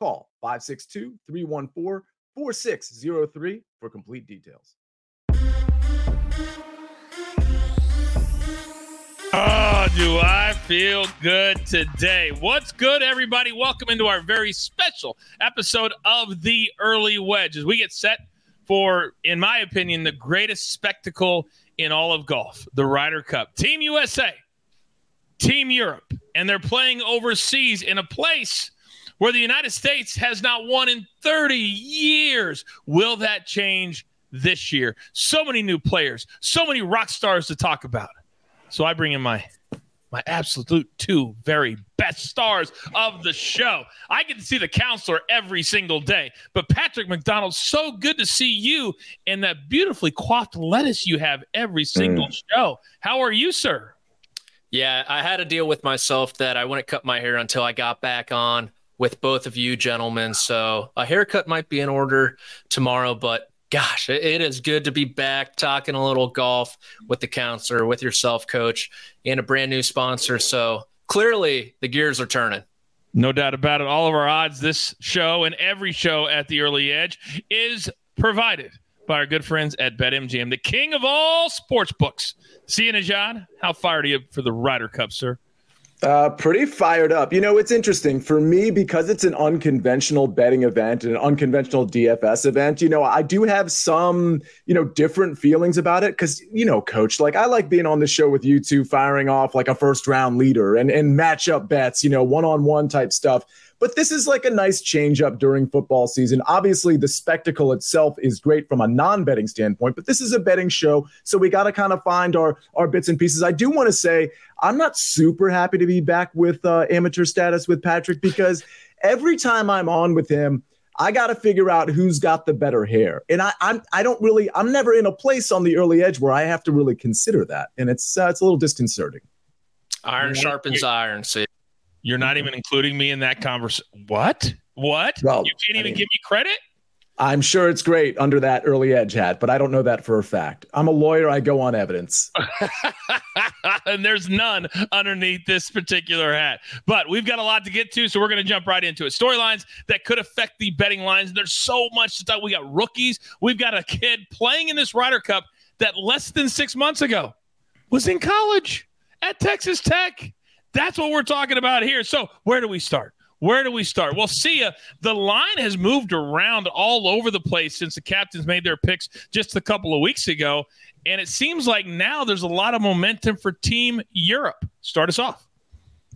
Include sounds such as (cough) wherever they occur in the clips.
Call 562-314-4603 for complete details. Oh, do I feel good today? What's good, everybody? Welcome into our very special episode of the Early Wedge as we get set for, in my opinion, the greatest spectacle in all of golf the Ryder Cup. Team USA, Team Europe, and they're playing overseas in a place where the United States has not won in 30 years. Will that change this year? So many new players, so many rock stars to talk about. So I bring in my my absolute two very best stars of the show. I get to see the counselor every single day, but Patrick McDonald, so good to see you and that beautifully coiffed lettuce you have every single mm. show. How are you, sir? Yeah, I had a deal with myself that I wouldn't cut my hair until I got back on with both of you gentlemen. So a haircut might be in order tomorrow, but gosh, it is good to be back talking a little golf with the counselor, with yourself, coach, and a brand new sponsor. So clearly the gears are turning. No doubt about it. All of our odds this show and every show at the early edge is provided by our good friends at BetMGM, the king of all sports books. See you, Nejad. How fired are you for the Ryder Cup, sir? Uh, pretty fired up. You know, it's interesting for me because it's an unconventional betting event and an unconventional DFS event. You know, I do have some, you know, different feelings about it because, you know, coach, like I like being on the show with you two, firing off like a first round leader and, and matchup bets, you know, one on one type stuff. But this is like a nice change up during football season. Obviously, the spectacle itself is great from a non betting standpoint, but this is a betting show. So we got to kind of find our, our bits and pieces. I do want to say, I'm not super happy to be back with uh, amateur status with Patrick because every time I'm on with him, I got to figure out who's got the better hair, and I I'm I don't really I'm never in a place on the early edge where I have to really consider that, and it's uh, it's a little disconcerting. Iron sharpens iron. See, you're not even including me in that conversation. What? What? Well, you can't even I mean, give me credit? I'm sure it's great under that early edge hat, but I don't know that for a fact. I'm a lawyer. I go on evidence. (laughs) and there's none underneath this particular hat. But we've got a lot to get to, so we're going to jump right into it. Storylines that could affect the betting lines. There's so much to talk. We got rookies. We've got a kid playing in this Ryder Cup that less than six months ago was in college at Texas Tech. That's what we're talking about here. So, where do we start? Where do we start? Well, see. The line has moved around all over the place since the captains made their picks just a couple of weeks ago. And it seems like now there's a lot of momentum for Team Europe. Start us off.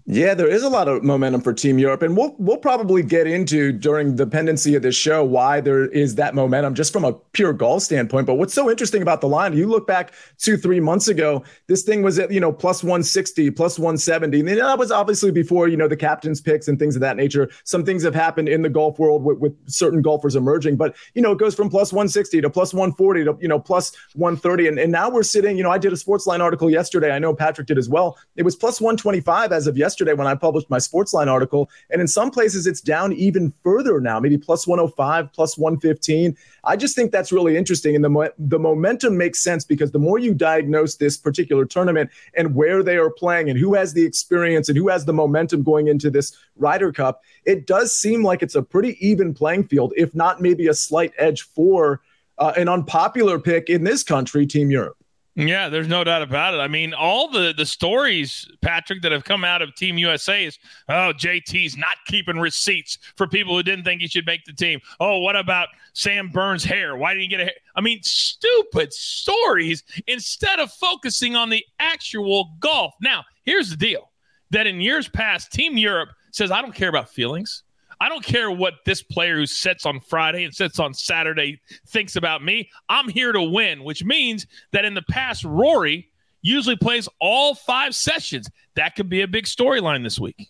Yeah, there is a lot of momentum for Team Europe, and we'll we'll probably get into during the pendency of this show why there is that momentum just from a pure golf standpoint. But what's so interesting about the line? You look back two three months ago, this thing was at you know plus one sixty, plus one seventy, and that was obviously before you know the captain's picks and things of that nature. Some things have happened in the golf world with, with certain golfers emerging, but you know it goes from plus one sixty to plus one forty to you know plus one thirty, and and now we're sitting. You know, I did a Sportsline article yesterday. I know Patrick did as well. It was plus one twenty five as of yesterday yesterday when I published my Sportsline article. And in some places, it's down even further now, maybe plus 105, plus 115. I just think that's really interesting. And the, the momentum makes sense because the more you diagnose this particular tournament and where they are playing and who has the experience and who has the momentum going into this Ryder Cup, it does seem like it's a pretty even playing field, if not maybe a slight edge for uh, an unpopular pick in this country, Team Europe. Yeah, there's no doubt about it. I mean, all the the stories, Patrick, that have come out of Team USA is, oh, JT's not keeping receipts for people who didn't think he should make the team. Oh, what about Sam Burns' hair? Why didn't he get a hair? I mean, stupid stories instead of focusing on the actual golf. Now, here's the deal: that in years past, Team Europe says, I don't care about feelings. I don't care what this player who sits on Friday and sits on Saturday thinks about me. I'm here to win, which means that in the past, Rory usually plays all five sessions. That could be a big storyline this week.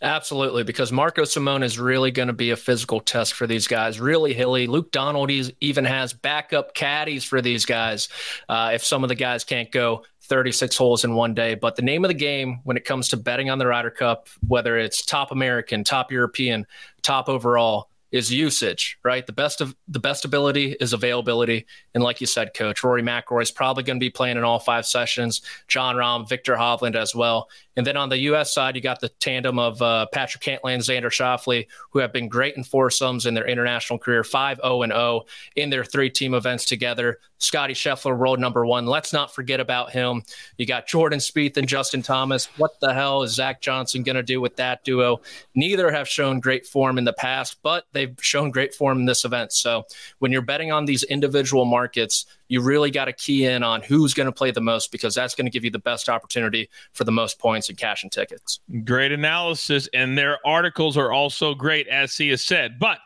Absolutely, because Marco Simone is really going to be a physical test for these guys. Really hilly. Luke Donald even has backup caddies for these guys uh, if some of the guys can't go. 36 holes in one day. But the name of the game when it comes to betting on the Ryder Cup, whether it's top American, top European, top overall, is usage, right? The best of the best ability is availability. And like you said, coach, Rory McIlroy is probably going to be playing in all five sessions. Jon Rahm, Viktor Hovland as well. And then on the U.S. side, you got the tandem of uh, Patrick Cantlay and Xander Schauffele, who have been great in foursomes in their international career, 5 0 and 0 in their three team events together. Scotty Scheffler, world number one. Let's not forget about him. You got Jordan Spieth and Justin Thomas. What the hell is Zach Johnson going to do with that duo? Neither have shown great form in the past, but they've shown great form in this event. So when you're betting on these individual markets, you really got to key in on who's going to play the most because that's going to give you the best opportunity for the most points and cash and tickets. Great analysis. And their articles are also great, as has said. But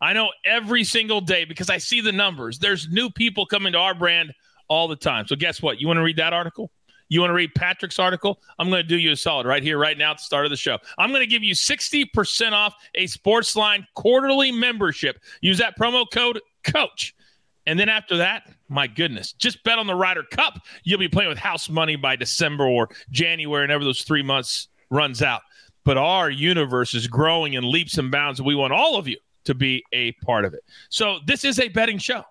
I know every single day because I see the numbers, there's new people coming to our brand all the time. So guess what? You want to read that article? You want to read Patrick's article? I'm going to do you a solid right here, right now at the start of the show. I'm going to give you 60% off a Sportsline quarterly membership. Use that promo code COACH. And then after that, my goodness, just bet on the Ryder Cup. You'll be playing with house money by December or January, whenever those three months runs out. But our universe is growing in leaps and bounds, and we want all of you to be a part of it. So this is a betting show.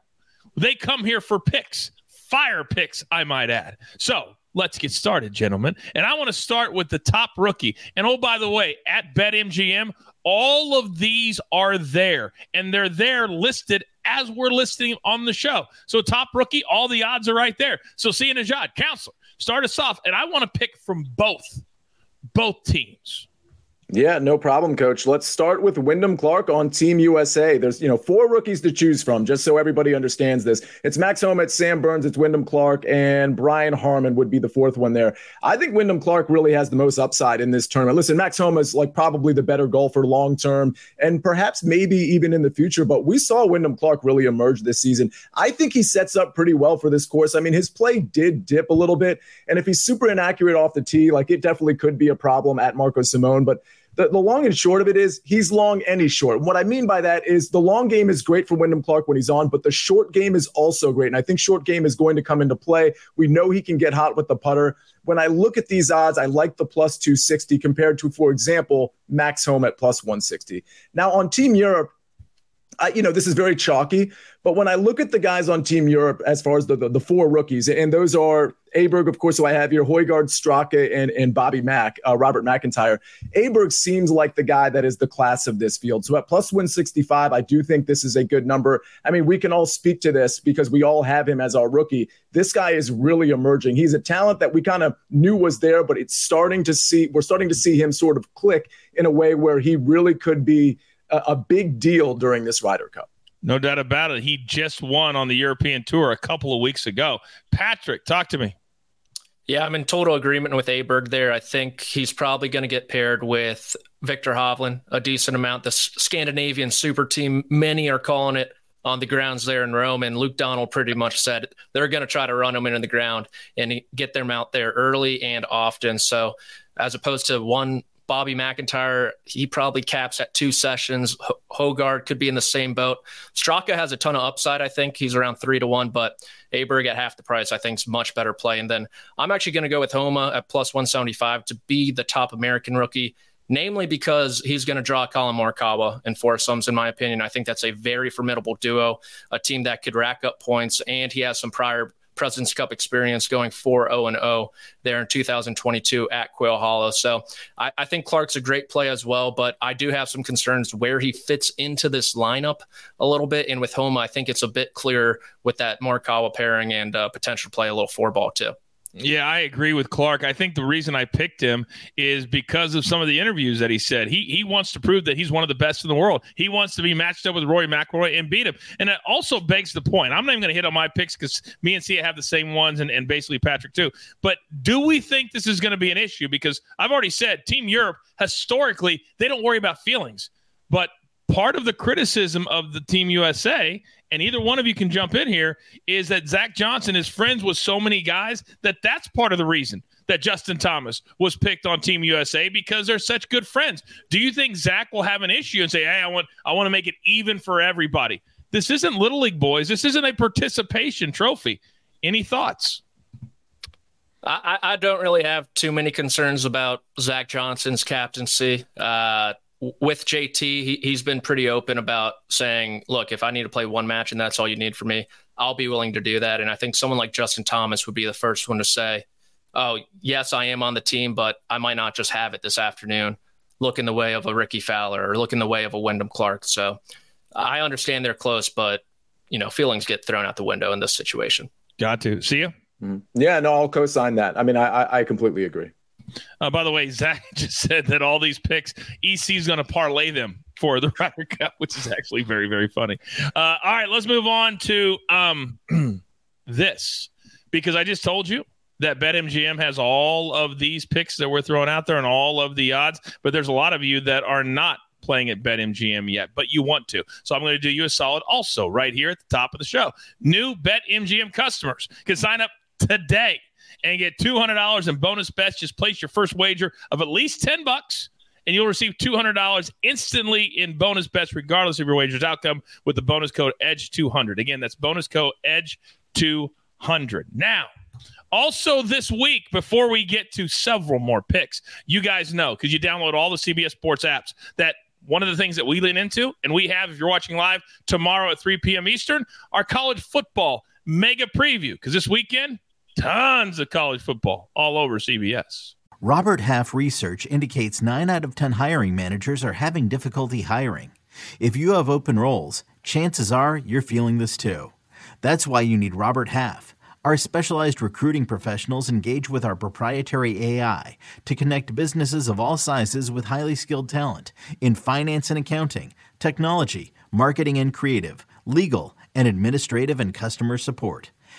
They come here for picks, fire picks, I might add. So let's get started, gentlemen. And I want to start with the top rookie. And oh, by the way, at BetMGM, all of these are there, and they're there listed as we're listing on the show. So, top rookie, all the odds are right there. So, Sia Nejad, counselor, start us off. And I want to pick from both, both teams. Yeah, no problem, coach. Let's start with Wyndham Clark on Team USA. There's, you know, four rookies to choose from, just so everybody understands this. It's Max Homa, it's Sam Burns, it's Wyndham Clark, and Brian Harman would be the fourth one there. I think Wyndham Clark really has the most upside in this tournament. Listen, Max Homa is like probably the better golfer long term and perhaps maybe even in the future, but we saw Wyndham Clark really emerge this season. I think he sets up pretty well for this course. I mean, his play did dip a little bit, and if he's super inaccurate off the tee, like it definitely could be a problem at Marco Simone, but the, the long and short of it is he's long and he's short. what I mean by that is the long game is great for Wyndham Clark when he's on, but the short game is also great. And I think short game is going to come into play. We know he can get hot with the putter. When I look at these odds, I like the plus 260 compared to, for example, Max Homa at plus 160. Now on Team Europe, I, you know, this is very chalky, but when I look at the guys on Team Europe, as far as the, the, the four rookies, and those are Aberg, of course, who I have here, Højgaard, Straka, and, and Bobby Mack, uh, Robert McIntyre. Aberg seems like the guy that is the class of this field. So at plus 165, I do think this is a good number. I mean, we can all speak to this because we all have him as our rookie. This guy is really emerging. He's a talent that we kind of knew was there, but it's starting to see, we're starting to see him sort of click in a way where he really could be – a, a big deal during this Ryder Cup. No doubt about it. He just won on the European Tour a couple of weeks ago. Patrick, talk to me. Yeah, I'm in total agreement with Aberg there. I think he's probably going to get paired with Viktor Hovland a decent amount. The Scandinavian super team, many are calling it on the grounds there in Rome. And Luke Donald pretty much said they're going to try to run them into the ground and get them out there early and often. So, as opposed to one Bobby McIntyre, he probably caps at two sessions. H- Højgaard could be in the same boat. Straka has a ton of upside. I think he's around three to one, but Aberg at half the price, I think, is much better play. And then I'm actually going to go with Homa at plus 175 to be the top American rookie namely because he's going to draw Collin Morikawa and foursomes, in my opinion. I think that's a very formidable duo, a team that could rack up points, and he has some prior President's Cup experience going 4 0 0 there in 2022 at Quail Hollow. So I, I, think Clark's a great play as well, but I do have some concerns where he fits into this lineup a little bit. And with Homa, I think it's a bit clearer with that Morikawa pairing and uh, potential play a little four ball too. Yeah, I agree with Clark. I think the reason I picked him is because of some of the interviews that he said. He he wants to prove that he's one of the best in the world. He wants to be matched up with Rory McIlroy and beat him. And it also begs the point. I'm not even going to hit on my picks because me and Sia have the same ones, and, and basically Patrick too. But do we think this is going to be an issue? Because I've already said Team Europe historically they don't worry about feelings, but part of the criticism of the Team USA and either one of you can jump in here, is that Zach Johnson is friends with so many guys that that's part of the reason that Justin Thomas was picked on Team USA because they're such good friends. Do you think Zach will have an issue and say, "Hey, I want I want to make it even for everybody"? This isn't little league boys. This isn't a participation trophy. Any thoughts? I, I don't really have too many concerns about Zach Johnson's captaincy. Uh, with JT, he, he's been pretty open about saying, look, if I need to play one match and that's all you need for me, I'll be willing to do that. And I think someone like Justin Thomas would be the first one to say, oh, yes, I am on the team, but I might not just have it this afternoon. Look in the way of a Rickie Fowler or look in the way of a Wyndham Clark. So I understand they're close, but, you know, feelings get thrown out the window in this situation. Got to. Sia. Mm-hmm. Yeah, no, I'll co sign that. I mean, I, I completely agree. Uh, by the way, Zach (laughs) just said that all these picks, EC is going to parlay them for the (laughs) Ryder Cup, which is actually very, very funny. Uh, all right, let's move on to um, (clears throat) this because I just told you that BetMGM has all of these picks that we're throwing out there and all of the odds, but there's a lot of you that are not playing at BetMGM yet, but you want to. So I'm going to do you a solid also right here at the top of the show. New BetMGM customers can sign up today and get $200 in bonus bets. Just place your first wager of at least 10 bucks and you'll receive $200 instantly in bonus bets regardless of your wager's outcome with the bonus code EDGE200. Again, that's bonus code EDGE200. Now, also this week, before we get to several more picks, you guys know because you download all the CBS Sports apps that one of the things that we lean into, and we have if you're watching live tomorrow at 3 p.m. Eastern, our college football mega preview because this weekend tons of college football all over CBS. Robert Half research indicates 9 out of 10 hiring managers are having difficulty hiring. If you have open roles, chances are you're feeling this too. That's why you need Robert Half. Our specialized recruiting professionals engage with our proprietary AI to connect businesses of all sizes with highly skilled talent in finance and accounting, technology, marketing and creative, legal, and administrative and customer support.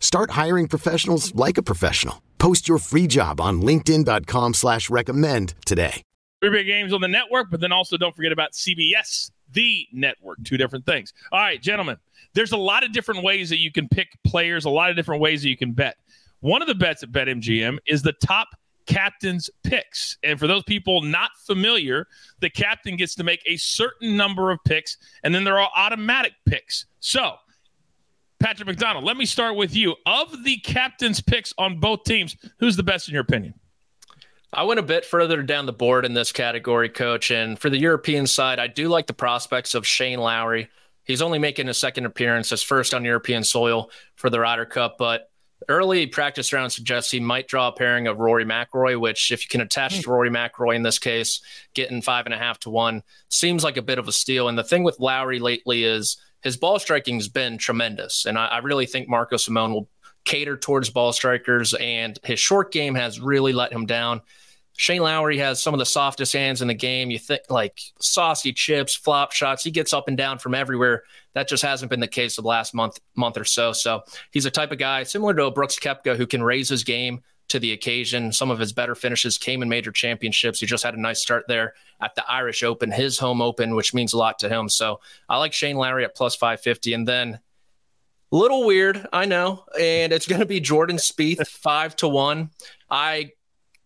Start hiring professionals like a professional. Post your free job on LinkedIn.com slash recommend today. Three big games on the network, but then also don't forget about CBS, the network. Two different things. All right, gentlemen, there's a lot of different ways that you can pick players, a lot of different ways that you can bet. One of the bets at BetMGM is the top captain's picks. And for those people not familiar, the captain gets to make a certain number of picks, and then there are automatic picks. So Patrick McDonald, let me start with you. Of the captain's picks on both teams, who's the best in your opinion? I went a bit further down the board in this category, coach. And for the European side, I do like the prospects of Shane Lowry. He's only making a second appearance, his first on European soil for the Ryder Cup, but early practice round suggests he might draw a pairing of Rory McIlroy, which, if you can attach to Rory McIlroy in this case, getting five and a half to one seems like a bit of a steal. And the thing with Lowry lately is his ball striking has been tremendous. And I, I really think Marco Simone will cater towards ball strikers, and his short game has really let him down. Shane Lowry has some of the softest hands in the game. You think like saucy chips, flop shots. He gets up and down from everywhere. That just hasn't been the case the last month, month or so. So he's a type of guy similar to a Brooks Koepka who can raise his game to the occasion. Some of his better finishes came in major championships. He just had a nice start there at the Irish Open, his home open, which means a lot to him. So I like Shane Lowry at plus 550. And then Little weird, I know. And it's going to be Jordan Spieth (laughs) five to one. I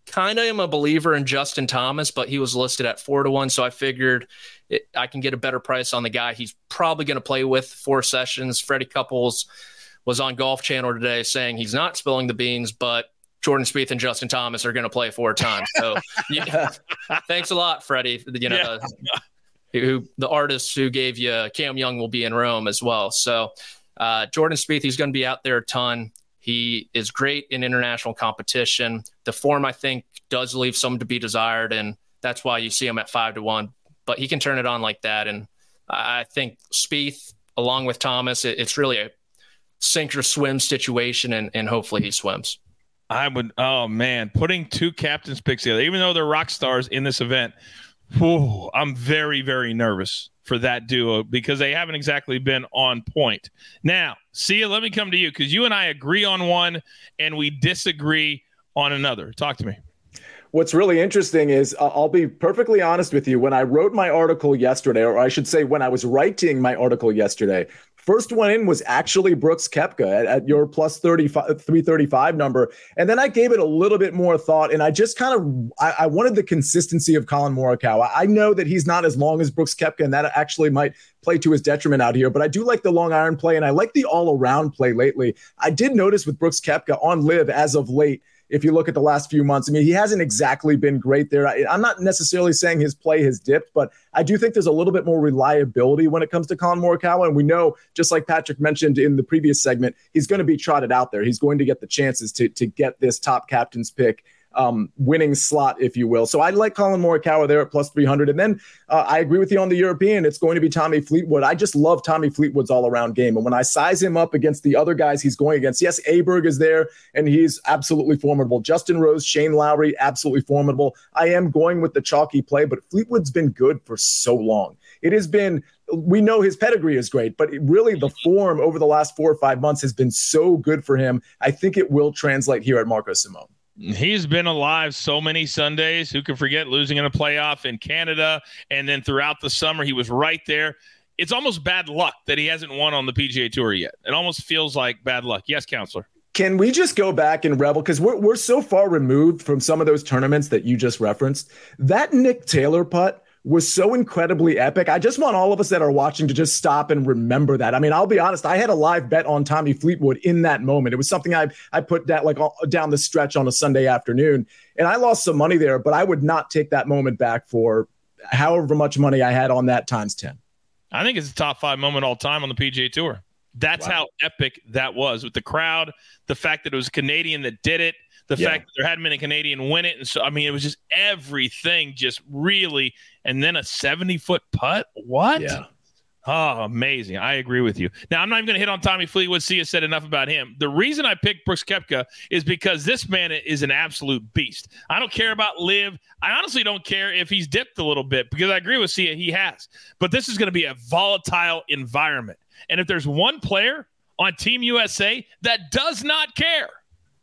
kind of am a believer in Justin Thomas, but he was listed at four to one. So I figured it, I can get a better price on the guy he's probably going to play with four sessions. Freddie Couples was on Golf Channel today saying he's not spilling the beans, but Jordan Spieth and Justin Thomas are going to play four times. So (laughs) yeah, thanks a lot, Freddie. You know, yeah. the, who the artist who gave you Cam Young will be in Rome as well. So uh, Jordan Spieth, he's going to be out there a ton. He is great in international competition. The form, I think, does leave some to be desired, and that's why you see him at five to one. But he can turn it on like that, and I think Spieth, along with Thomas, it, it's really a sink or swim situation, and, and hopefully he swims. I would. Oh man, putting two captains picks together, even though they're rock stars in this event, whew, I'm very, very nervous for that duo because they haven't exactly been on point. Now, Sia, let me come to you because you and I agree on one and we disagree on another. Talk to me. What's really interesting is uh, I'll be perfectly honest with you. When I wrote my article yesterday, or I should say, when I was writing my article yesterday, First one in was actually Brooks Koepka at, at, your plus 35, 335 number. And then I gave it a little bit more thought and I just kind of, I, I wanted the consistency of Collin Morikawa. I know that he's not as long as Brooks Koepka and that actually might play to his detriment out here, but I do like the long iron play and I like the all around play lately. I did notice with Brooks Koepka on LIV as of late, if you look at the last few months. I mean, he hasn't exactly been great there. I, am not necessarily saying his play has dipped, but I do think there's a little bit more reliability when it comes to Collin Morikawa. And we know, just like Patrick mentioned in the previous segment, he's going to be trotted out there. He's going to get the chances to, to get this top captain's pick um, winning slot, if you will. So I like Collin Morikawa there at plus 300. And then uh, I agree with you on the European. It's going to be Tommy Fleetwood. I just love Tommy Fleetwood's all around game. And when I size him up against the other guys he's going against, yes, Aberg is there and he's absolutely formidable. Justin Rose, Shane Lowry, absolutely formidable. I am going with the chalky play, but Fleetwood's been good for so long. It has been we know his pedigree is great, but really the form over the last four or five months has been so good for him. I think it will translate here at Marco Simone. He's been alive so many Sundays. Who can forget losing in a playoff in Canada? And then throughout the summer, he was right there. It's almost bad luck that he hasn't won on the PGA Tour yet. It almost feels like bad luck. Yes, counselor. Can we just go back and revel? Because we're, we're so far removed from some of those tournaments that you just referenced. That Nick Taylor putt was so incredibly epic. I just want all of us that are watching to just stop and remember that. I mean, I'll be honest, I had a live bet on Tommy Fleetwood in that moment. It was something I I put that like uh, down the stretch on a Sunday afternoon, and I lost some money there, but I would not take that moment back for however much money I had on that times 10. I think it's a top 5 moment all time on the PGA Tour. That's wow. how epic that was with the crowd, the fact that it was Canadian that did it the yeah. fact that there hadn't been a Canadian win it. And so, I mean, it was just everything just really, and then a 70 foot putt. What? Yeah. Oh, amazing. I agree with you. Now, I'm not even going to hit on Tommy Fleetwood. Sia said enough about him. The reason I picked Brooks Koepka is because this man is an absolute beast. I don't care about LIV. I honestly don't care if he's dipped a little bit because I agree with Sia, he has. But this is going to be a volatile environment. And if there's one player on Team USA that does not care,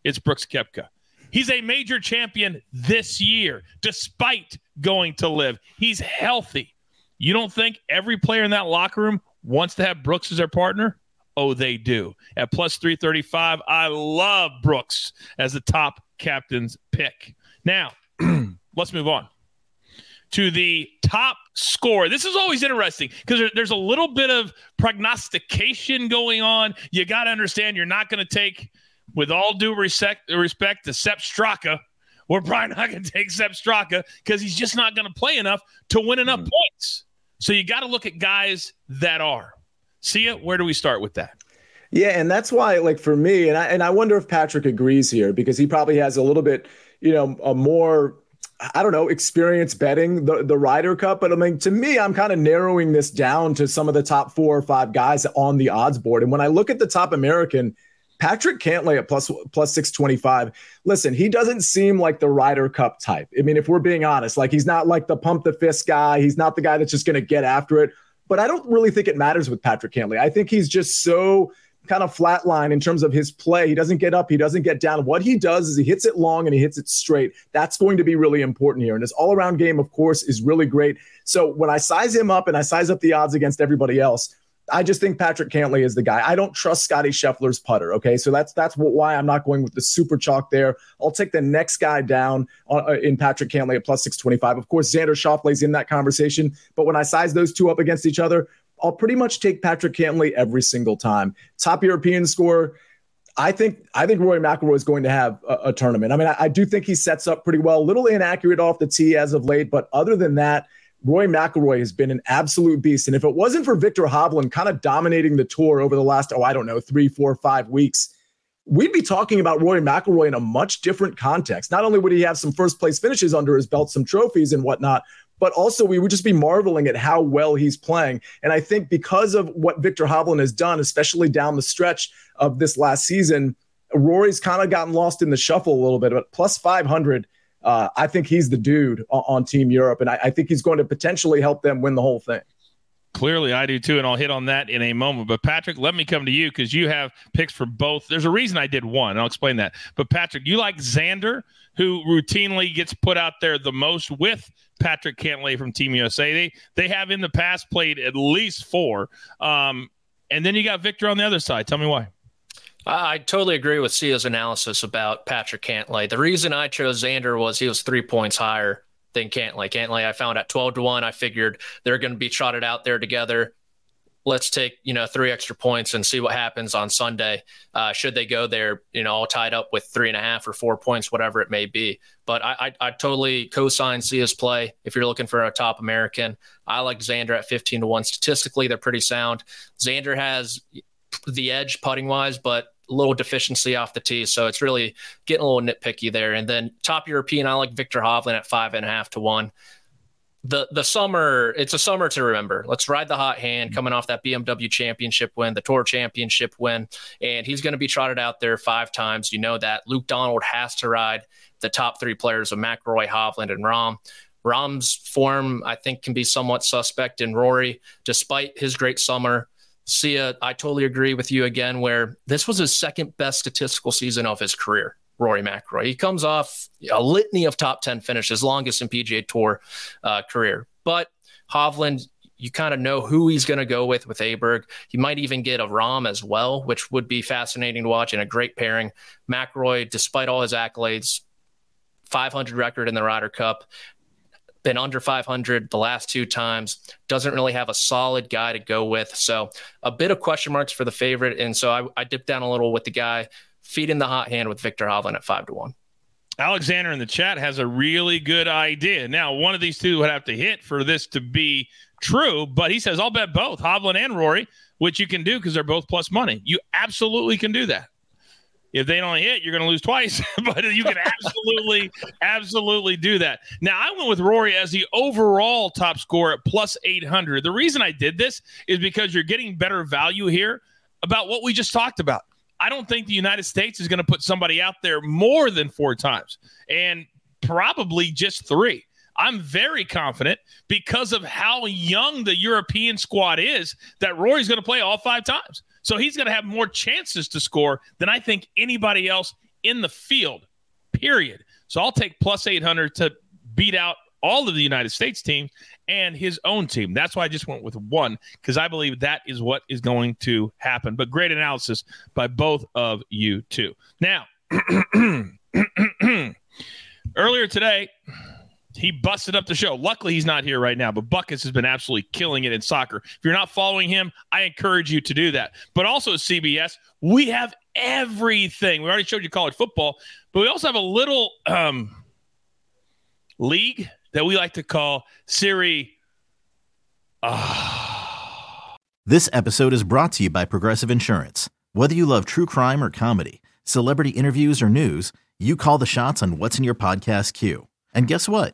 it's Brooks Koepka. He's a major champion this year, despite going to LIV. He's healthy. You don't think every player in that locker room wants to have Brooks as their partner? Oh, they do. At plus 335, I love Brooks as the top captain's pick. Now, (clears throat) let's move on to the top score. This is always interesting because there, there's a little bit of prognostication going on. You got to understand you're not going to take – with all due respect, respect to Sepp Straka, we're probably (laughs) not going to take Sepp Straka because he's just not going to play enough to win enough mm. points. So you got to look at guys that are. Sia. where do we start with that? Yeah, and that's why, like for me, and I and I wonder if Patrick agrees here because he probably has a little bit, you know, a more I don't know, experience betting the, the Ryder Cup. But I mean, to me, I'm kind of narrowing this down to some of the top four or five guys on the odds board. And when I look at the top American, Patrick Cantlay at plus plus 625. Listen, he doesn't seem like the Ryder Cup type. I mean, if we're being honest, like he's not like the pump the fist guy. He's not the guy that's just going to get after it. But I don't really think it matters with Patrick Cantlay. I think he's just so kind of flatline in terms of his play. He doesn't get up, he doesn't get down. What he does is he hits it long and he hits it straight. That's going to be really important here. And his all around game, of course, is really great. So when I size him up and I size up the odds against everybody else, I just think Patrick Cantlay is the guy. I don't trust Scotty Scheffler's putter. Okay, so that's that's why I'm not going with the super chalk there. I'll take the next guy down uh, in Patrick Cantlay at plus six twenty five. Of course, Xander Schauffele's in that conversation, but when I size those two up against each other, I'll pretty much take Patrick Cantlay every single time. Top European score. I think I think Rory McIlroy is going to have a, a tournament. I mean, I, I do think he sets up pretty well. A little inaccurate off the tee as of late, but other than that Roy McIlroy has been an absolute beast. And if it wasn't for Viktor Hovland kind of dominating the tour over the last, oh, I don't know, three, four, five weeks, we'd be talking about Roy McIlroy in a much different context. Not only would he have some first place finishes under his belt, some trophies and whatnot, but also we would just be marveling at how well he's playing. And I think because of what Viktor Hovland has done, especially down the stretch of this last season, Rory's kind of gotten lost in the shuffle a little bit. But plus 500 uh, I think he's the dude on, on Team Europe, and I, I think he's going to potentially help them win the whole thing. Clearly, I do too, and I'll hit on that in a moment. But Patrick, let me come to you because you have picks for both. There's a reason I did one. I'll explain that. But Patrick, you like Xander, who routinely gets put out there the most with Patrick Cantlay from Team USA. They they have in the past played at least four, um, and then you got Viktor on the other side. Tell me why. I totally agree with Sia's analysis about Patrick Cantlay. The reason I chose Xander was he was three points higher than Cantlay. Cantlay, I found at 12 to 1. I figured they're going to be trotted out there together. Let's take, you know, three extra points and see what happens on Sunday. Uh, should they go there, you know, all tied up with three and a half or four points, whatever it may be. But I, I, I totally co sign Sia's play if you're looking for a top American. I like Xander at 15 to 1. Statistically, they're pretty sound. Xander has the edge putting wise, but little deficiency off the tee. So it's really getting a little nitpicky there. And then top European, I like Viktor Hovland at five and a half to one. The the summer, it's a summer to remember. Let's ride the hot hand coming off that BMW championship win, the tour championship win. And he's going to be trotted out there five times. You know that. Luke Donald has to ride the top three players of McIlroy, Hovland, and Rahm. Rahm's form, I think, can be somewhat suspect in Rory, despite his great summer. Sia, I totally agree with you again, where this was his second best statistical season of his career. Rory McIlroy. He comes off a litany of top 10 finishes, longest in PGA Tour uh, career. But Hovland, you kind of know who he's going to go with with Aberg. He might even get a Rahm as well, which would be fascinating to watch and a great pairing. McIlroy, despite all his accolades, 500 record in the Ryder Cup, been under 500 the last two times, doesn't really have a solid guy to go with. So a bit of question marks for the favorite. And so I, I dipped down a little with the guy feeding the hot hand with Viktor Hovland at five to one. Alexander in the chat has a really good idea. Now, one of these two would have to hit for this to be true, but he says, I'll bet both Hovland and Rory, which you can do because they're both plus money. You absolutely can do that. If they don't hit, you're going to lose twice. (laughs) but you can absolutely, absolutely do that. Now, I went with Rory as the overall top scorer at plus 800. The reason I did this is because you're getting better value here about what we just talked about. I don't think the United States is going to put somebody out there more than four times and probably just three. I'm very confident because of how young the European squad is that Rory's going to play all five times. So he's going to have more chances to score than I think anybody else in the field, period. So I'll take plus 800 to beat out all of the United States teams and his own team. That's why I just went with one because I believe that is what is going to happen. But great analysis by both of you, too. Now, (clears throat) earlier today, he busted up the show. Luckily, he's not here right now, but Buckets has been absolutely killing it in soccer. If you're not following him, I encourage you to do that. But also, CBS, we have everything. We already showed you college football, but we also have a little um, league that we like to call Siri. Ah. This episode is brought to you by Progressive Insurance. Whether you love true crime or comedy, celebrity interviews or news, you call the shots on what's in your podcast queue. And guess what?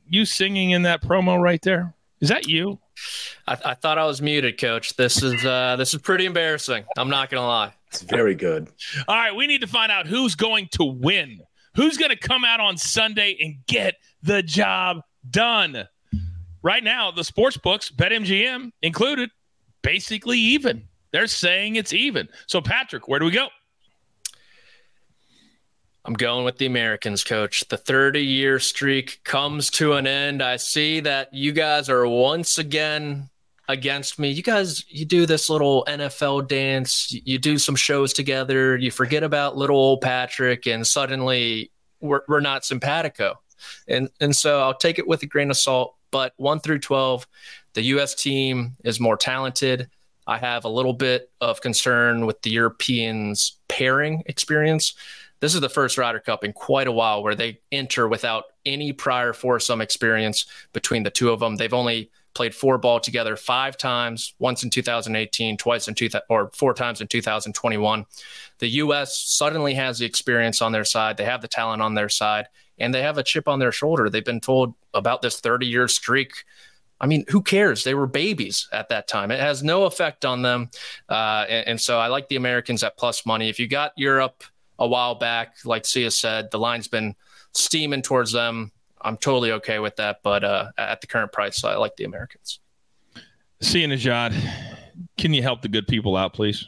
you singing in that promo right there? Is that you? I, I thought I was muted, Coach. This is uh, this is pretty embarrassing. I'm not gonna lie. It's very good. All right, we need to find out who's going to win. Who's going to come out on Sunday and get the job done? Right now, the sports books, BetMGM included, basically even. They're saying it's even. So, Patrick, where do we go? I'm going with the Americans, coach. The 30 year streak comes to an end. I see that you guys are once again against me. You guys, you do this little NFL dance, you do some shows together, you forget about little old Patrick, and suddenly we're, we're not simpatico. And, and so I'll take it with a grain of salt. But one through 12, the U.S. team is more talented. I have a little bit of concern with the Europeans' pairing experience. This is the first Ryder Cup in quite a while where they enter without any prior foursome experience between the two of them. They've only played four ball together five times, once in 2018, twice in two or four times in 2021. The U.S. suddenly has the experience on their side. They have the talent on their side, and they have a chip on their shoulder. They've been told about this 30 year streak. I mean, who cares? They were babies at that time. It has no effect on them. Uh, and, and so I like the Americans at plus money. If you got Europe a while back, like Sia said, the line's been steaming towards them. I'm totally okay with that. But uh, at the current price, I like the Americans. Sia Nejad, can you help the good people out, please?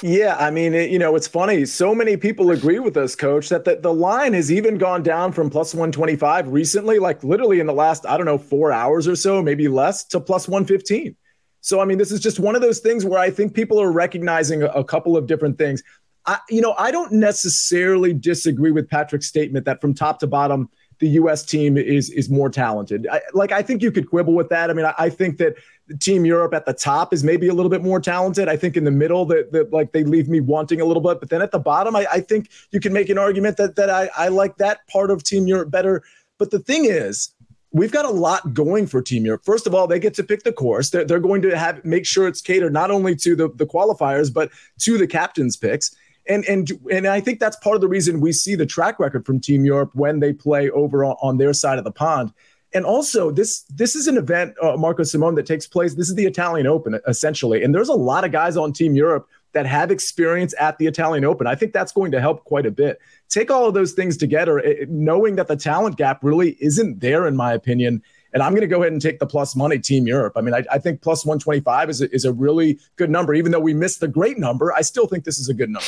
Yeah, I mean, it, you know, it's funny. So many people agree with us, coach, that the, the line has even gone down from plus 125 recently, like literally in the last, I don't know, four hours or so, maybe less, to plus 115. So, I mean, this is just one of those things where I think people are recognizing a, a couple of different things. I, you know, I don't necessarily disagree with Patrick's statement that from top to bottom, the U.S. team is is more talented. I, like I think you could quibble with that. I mean, I, I, think that Team Europe at the top is maybe a little bit more talented. I think in the middle that, that like they leave me wanting a little bit, but then at the bottom, I, I think you can make an argument that that I, I like that part of Team Europe better. But the thing is, we've got a lot going for Team Europe. First of all, they get to pick the course. They're, they're going to have make sure it's catered not only to the, the qualifiers, but to the captain's picks. And and and I think that's part of the reason we see the track record from Team Europe when they play over on, on their side of the pond. And also, this this is an event, uh, Marco Simone, that takes place. This is the Italian Open, essentially. And there's a lot of guys on Team Europe that have experience at the Italian Open. I think that's going to help quite a bit. Take all of those things together, it, knowing that the talent gap really isn't there, in my opinion, and I'm going to go ahead and take the plus money Team Europe. I mean, I, I think plus 125 is a, is a really good number. Even though we missed the great number, I still think this is a good number.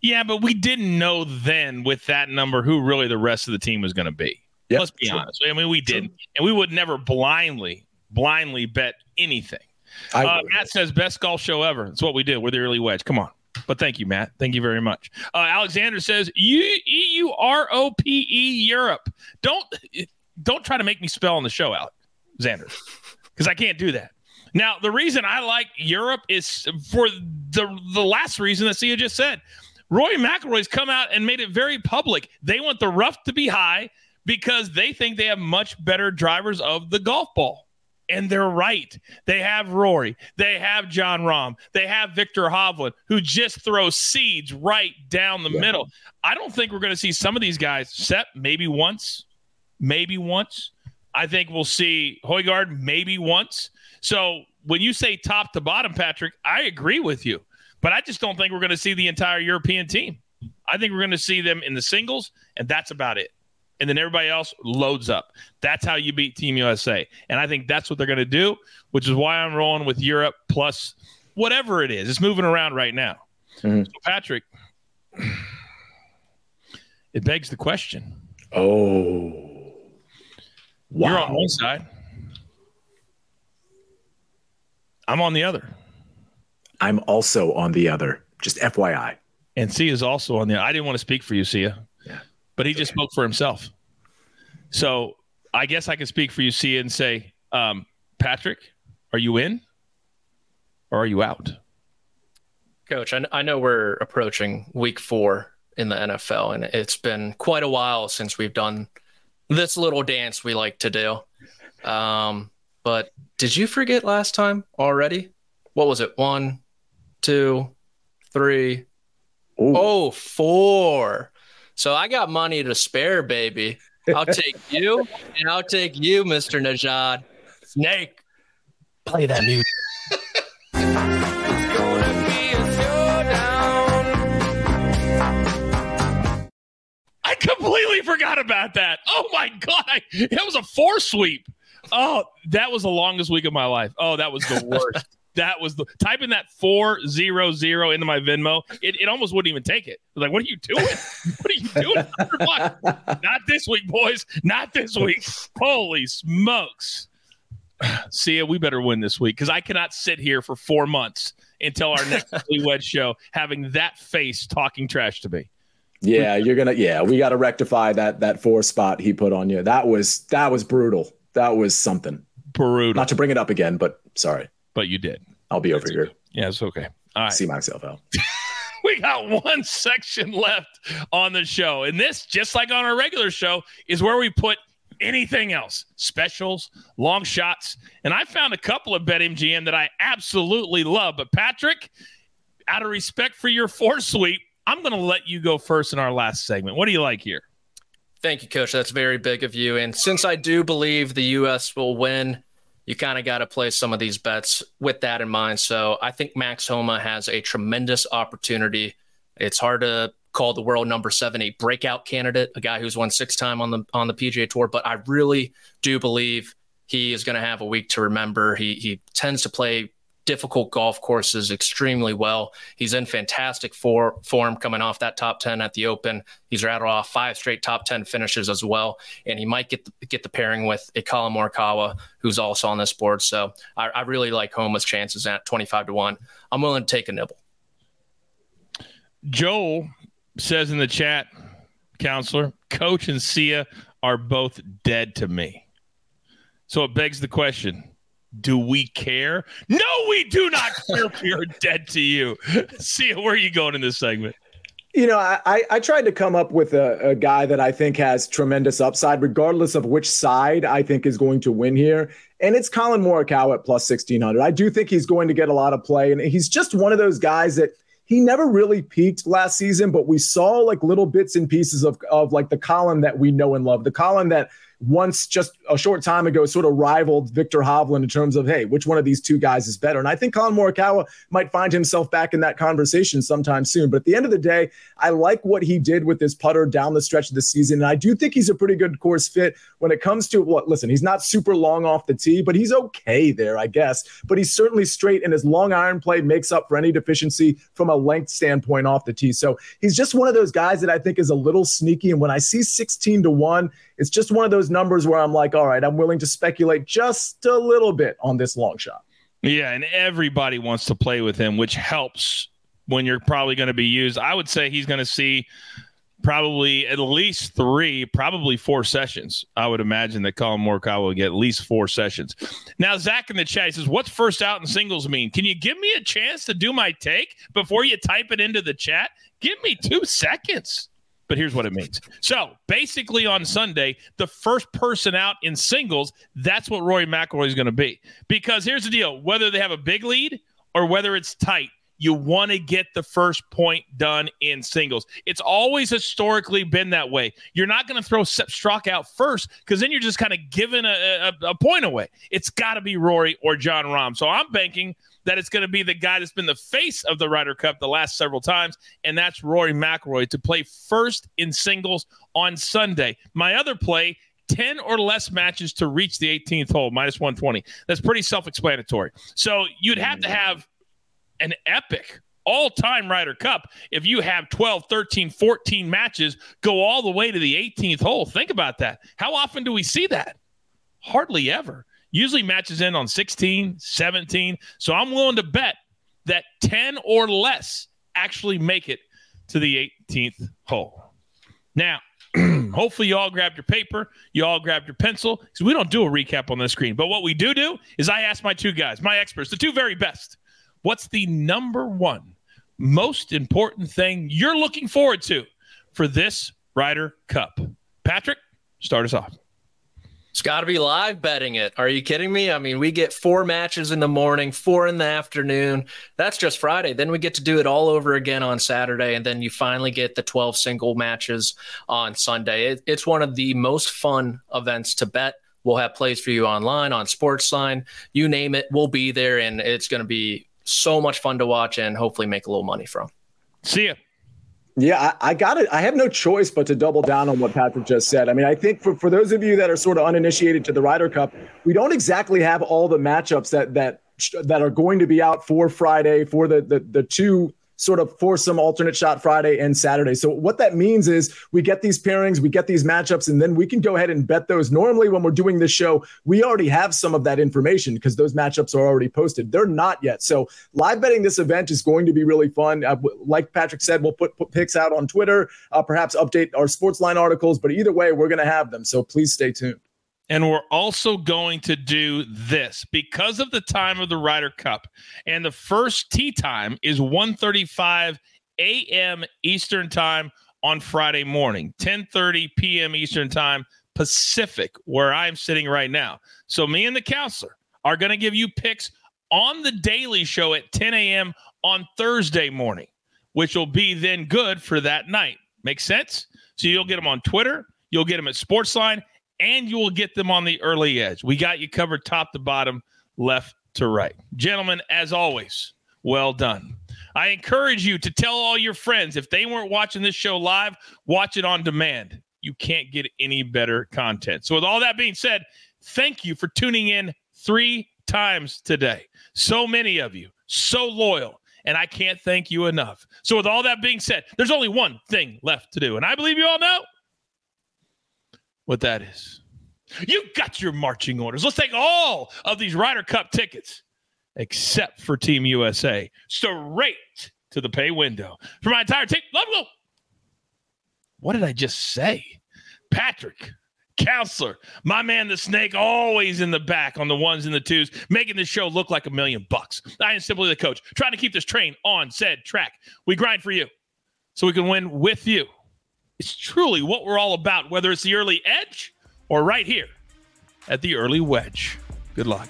Yeah, but we didn't know then with that number who really the rest of the team was going to be. Yep, Let's be true. honest. I mean, we didn't, true. and we would never blindly, blindly bet anything. Uh, Matt says best golf show ever. That's what we did. We're the early wedge. Come on. But thank you, Matt. Thank you very much. Uh, Alexander says E U R O P E Europe. Don't don't try to make me spell on the show, out, Alexander, because I can't do that. Now, the reason I like Europe is for the the last reason that Sia just said. Rory McIlroy's come out and made it very public. They want the rough to be high because they think they have much better drivers of the golf ball. And they're right. They have Rory. They have Jon Rahm. They have Viktor Hovland, who just throws seeds right down the yeah. middle. I don't think we're going to see some of these guys set maybe once, maybe once. I think we'll see Højgaard maybe once. So when you say top to bottom, Patrick, I agree with you. But I just don't think we're going to see the entire European team. I think we're going to see them in the singles, and that's about it. And then everybody else loads up. That's how you beat Team USA. And I think that's what they're going to do, which is why I'm rolling with Europe plus whatever it is. It's moving around right now. Mm-hmm. So, Patrick, it begs the question. Oh. Wow. You're on one side. I'm on the other. I'm also on the other. Just FYI. And Sia is also on the. I didn't want to speak for you, Sia, yeah. but he just spoke for himself. So I guess I can speak for you, Sia, and say, um, Patrick, are you in or are you out? Coach, I, I know we're approaching week four in the NFL, and it's been quite a while since we've done this little dance we like to do. Um, but did you forget last time already? What was it? One, two, three, Ooh. oh, four. So I got money to spare, baby. I'll (laughs) take you, and I'll take you, Mr. Nejad. Snake, play that music. Completely forgot about that. Oh my god, I, that was a four sweep. Oh, that was the longest week of my life. Oh, that was the (laughs) worst. that was the typing that four zero zero into my Venmo. It, it almost wouldn't even take it. Like, what are you doing? (laughs) What are you doing? (laughs) Not this week, boys. Not this week. Holy smokes. (sighs) See we better win this week because I cannot sit here for four months until our next wed show having that face talking trash to me. Yeah, you're gonna. Yeah, we got to rectify that that four spot he put on you. That was that was brutal. That was something brutal. Not to bring it up again, but sorry. But you did. I'll be over here. Yeah, it's okay. All right. See myself out. (laughs) we got one section left on the show, and this, just like on our regular show, is where we put anything else specials, long shots. And I found a couple of BetMGM that I absolutely love. But Patrick, out of respect for your four sweep, I'm going to let you go first in our last segment. What do you like here? Thank you, Coach. That's very big of you. And since I do believe the U.S. will win, you kind of got to play some of these bets with that in mind. So I think Max Homa has a tremendous opportunity. It's hard to call the world number seven a breakout candidate, a guy who's won six time on the on the PGA Tour, but I really do believe he is going to have a week to remember. He he tends to play difficult golf courses extremely well. He's in fantastic for, form coming off that top 10 at the Open. He's rattled off five straight top 10 finishes as well. And he might get the, get the pairing with a Collin Morikawa, who's also on this board. So I, I really like Homa's chances at 25 to 1. I'm willing to take a nibble. Joel says in the chat, counselor, coach and Sia are both dead to me. So it begs the question do we care? No, we do not care if we are dead to you. Sia, where are you going in this segment? You know, I, I tried to come up with a, a, guy that I think has tremendous upside, regardless of which side I think is going to win here. And it's Collin Morikawa at plus 1600. I do think he's going to get a lot of play. And he's just one of those guys that he never really peaked last season, but we saw like little bits and pieces of, of like the Collin that we know and love, the Collin that once just a short time ago sort of rivaled Viktor Hovland in terms of, hey, which one of these two guys is better? And I think Collin Morikawa might find himself back in that conversation sometime soon. But at the end of the day, I like what he did with his putter down the stretch of the season. And I do think he's a pretty good course fit when it comes to what, listen, he's not super long off the tee, but he's okay there, I guess. But he's certainly straight, and his long iron play makes up for any deficiency from a length standpoint off the tee. So he's just one of those guys that I think is a little sneaky. And when I see 16 to 1, it's just one of those numbers where I'm like, all right, I'm willing to speculate just a little bit on this long shot. Yeah, and everybody wants to play with him, which helps when you're probably going to be used. I would say he's going to see probably at least three, probably four sessions. I would imagine that Collin Morikawa will get at least four sessions. Now, Zach in the chat says, "What's first out in singles mean? Can you give me a chance to do my take before you type it into the chat? Give me two seconds." But here's what it means. So basically, on Sunday, the first person out in singles, that's what Rory McIlroy is going to be. Because here's the deal: whether they have a big lead or whether it's tight, you want to get the first point done in singles. It's always historically been that way. You're not going to throw Straka out first because then you're just kind of giving a, a, a point away. It's got to be Rory or Jon Rahm. So I'm banking that it's going to be the guy that's been the face of the Ryder Cup the last several times, and that's Rory McIlroy to play first in singles on Sunday. My other play 10 or less matches to reach the 18th hole, minus 120. That's pretty self explanatory. So you'd have to have an epic all time Ryder Cup if you have 12, 13, 14 matches go all the way to the 18th hole. Think about that. How often do we see that? Hardly ever usually matches in on 16, 17. So I'm willing to bet that 10 or less actually make it to the 18th hole. Now. (clears throat) Hopefully, you all grabbed your paper, you all grabbed your pencil, because we don't do a recap on the screen. But what we do do is I ask my two guys, my experts, the two very best, what's the number one most important thing you're looking forward to for this Ryder Cup? Patrick, start us off. Got to be live betting it. Are you kidding me? I mean, we get four matches in the morning, four in the afternoon. That's just Friday. Then we get to do it all over again on Saturday. And then you finally get the 12 single matches on Sunday. It, it's one of the most fun events to bet. We'll have plays for you online, on Sportsline, you name it. We'll be there. And it's going to be so much fun to watch and hopefully make a little money from. See ya. Yeah, I, I got it. I have no choice but to double down on what Patrick just said. I mean, I think for, for those of you that are sort of uninitiated to the Ryder Cup, we don't exactly have all the matchups that that that are going to be out for Friday for the the, the two sort of force some alternate shot Friday and Saturday. So what that means is we get these pairings, we get these matchups, and then we can go ahead and bet those. Normally, when we're doing this show, we already have some of that information because those matchups are already posted. They're not yet. So live betting this event is going to be really fun. Uh, like Patrick said, we'll put, put picks out on Twitter, uh, perhaps update our sports line articles, but either way, we're going to have them. So please stay tuned. And we're also going to do this because of the time of the Ryder Cup. And the first tee time is 1:35 a.m. Eastern Time on Friday morning, 10:30 p.m. Eastern Time Pacific, where I'm sitting right now. So me and the counselor are going to give you picks on the Daily Show at 10 a.m. on Thursday morning, which will be then good for that night. Make sense? So you'll get them on Twitter, you'll get them at Sportsline, and you will get them on the early edge. We got you covered top to bottom, left to right. Gentlemen, as always, well done. I encourage you to tell all your friends if they weren't watching this show live, watch it on demand. You can't get any better content. So, with all that being said, thank you for tuning in three times today. So many of you, so loyal, and I can't thank you enough. So, with all that being said, there's only one thing left to do, and I believe you all know what that is. You got your marching orders. Let's take all of these Ryder Cup tickets, except for Team USA, straight to the pay window. For my entire team, let go. What did I just say? Patrick, counselor, my man the snake, always in the back on the ones and the twos, making this show look like a million bucks. I am simply the coach, trying to keep this train on said track. We grind for you so we can win with you. It's truly what we're all about, whether it's the early edge or right here at the early wedge. Good luck.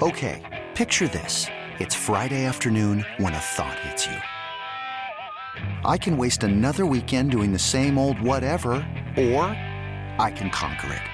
Okay, picture this. It's Friday afternoon when a thought hits you. I can waste another weekend doing the same old whatever, or I can conquer it.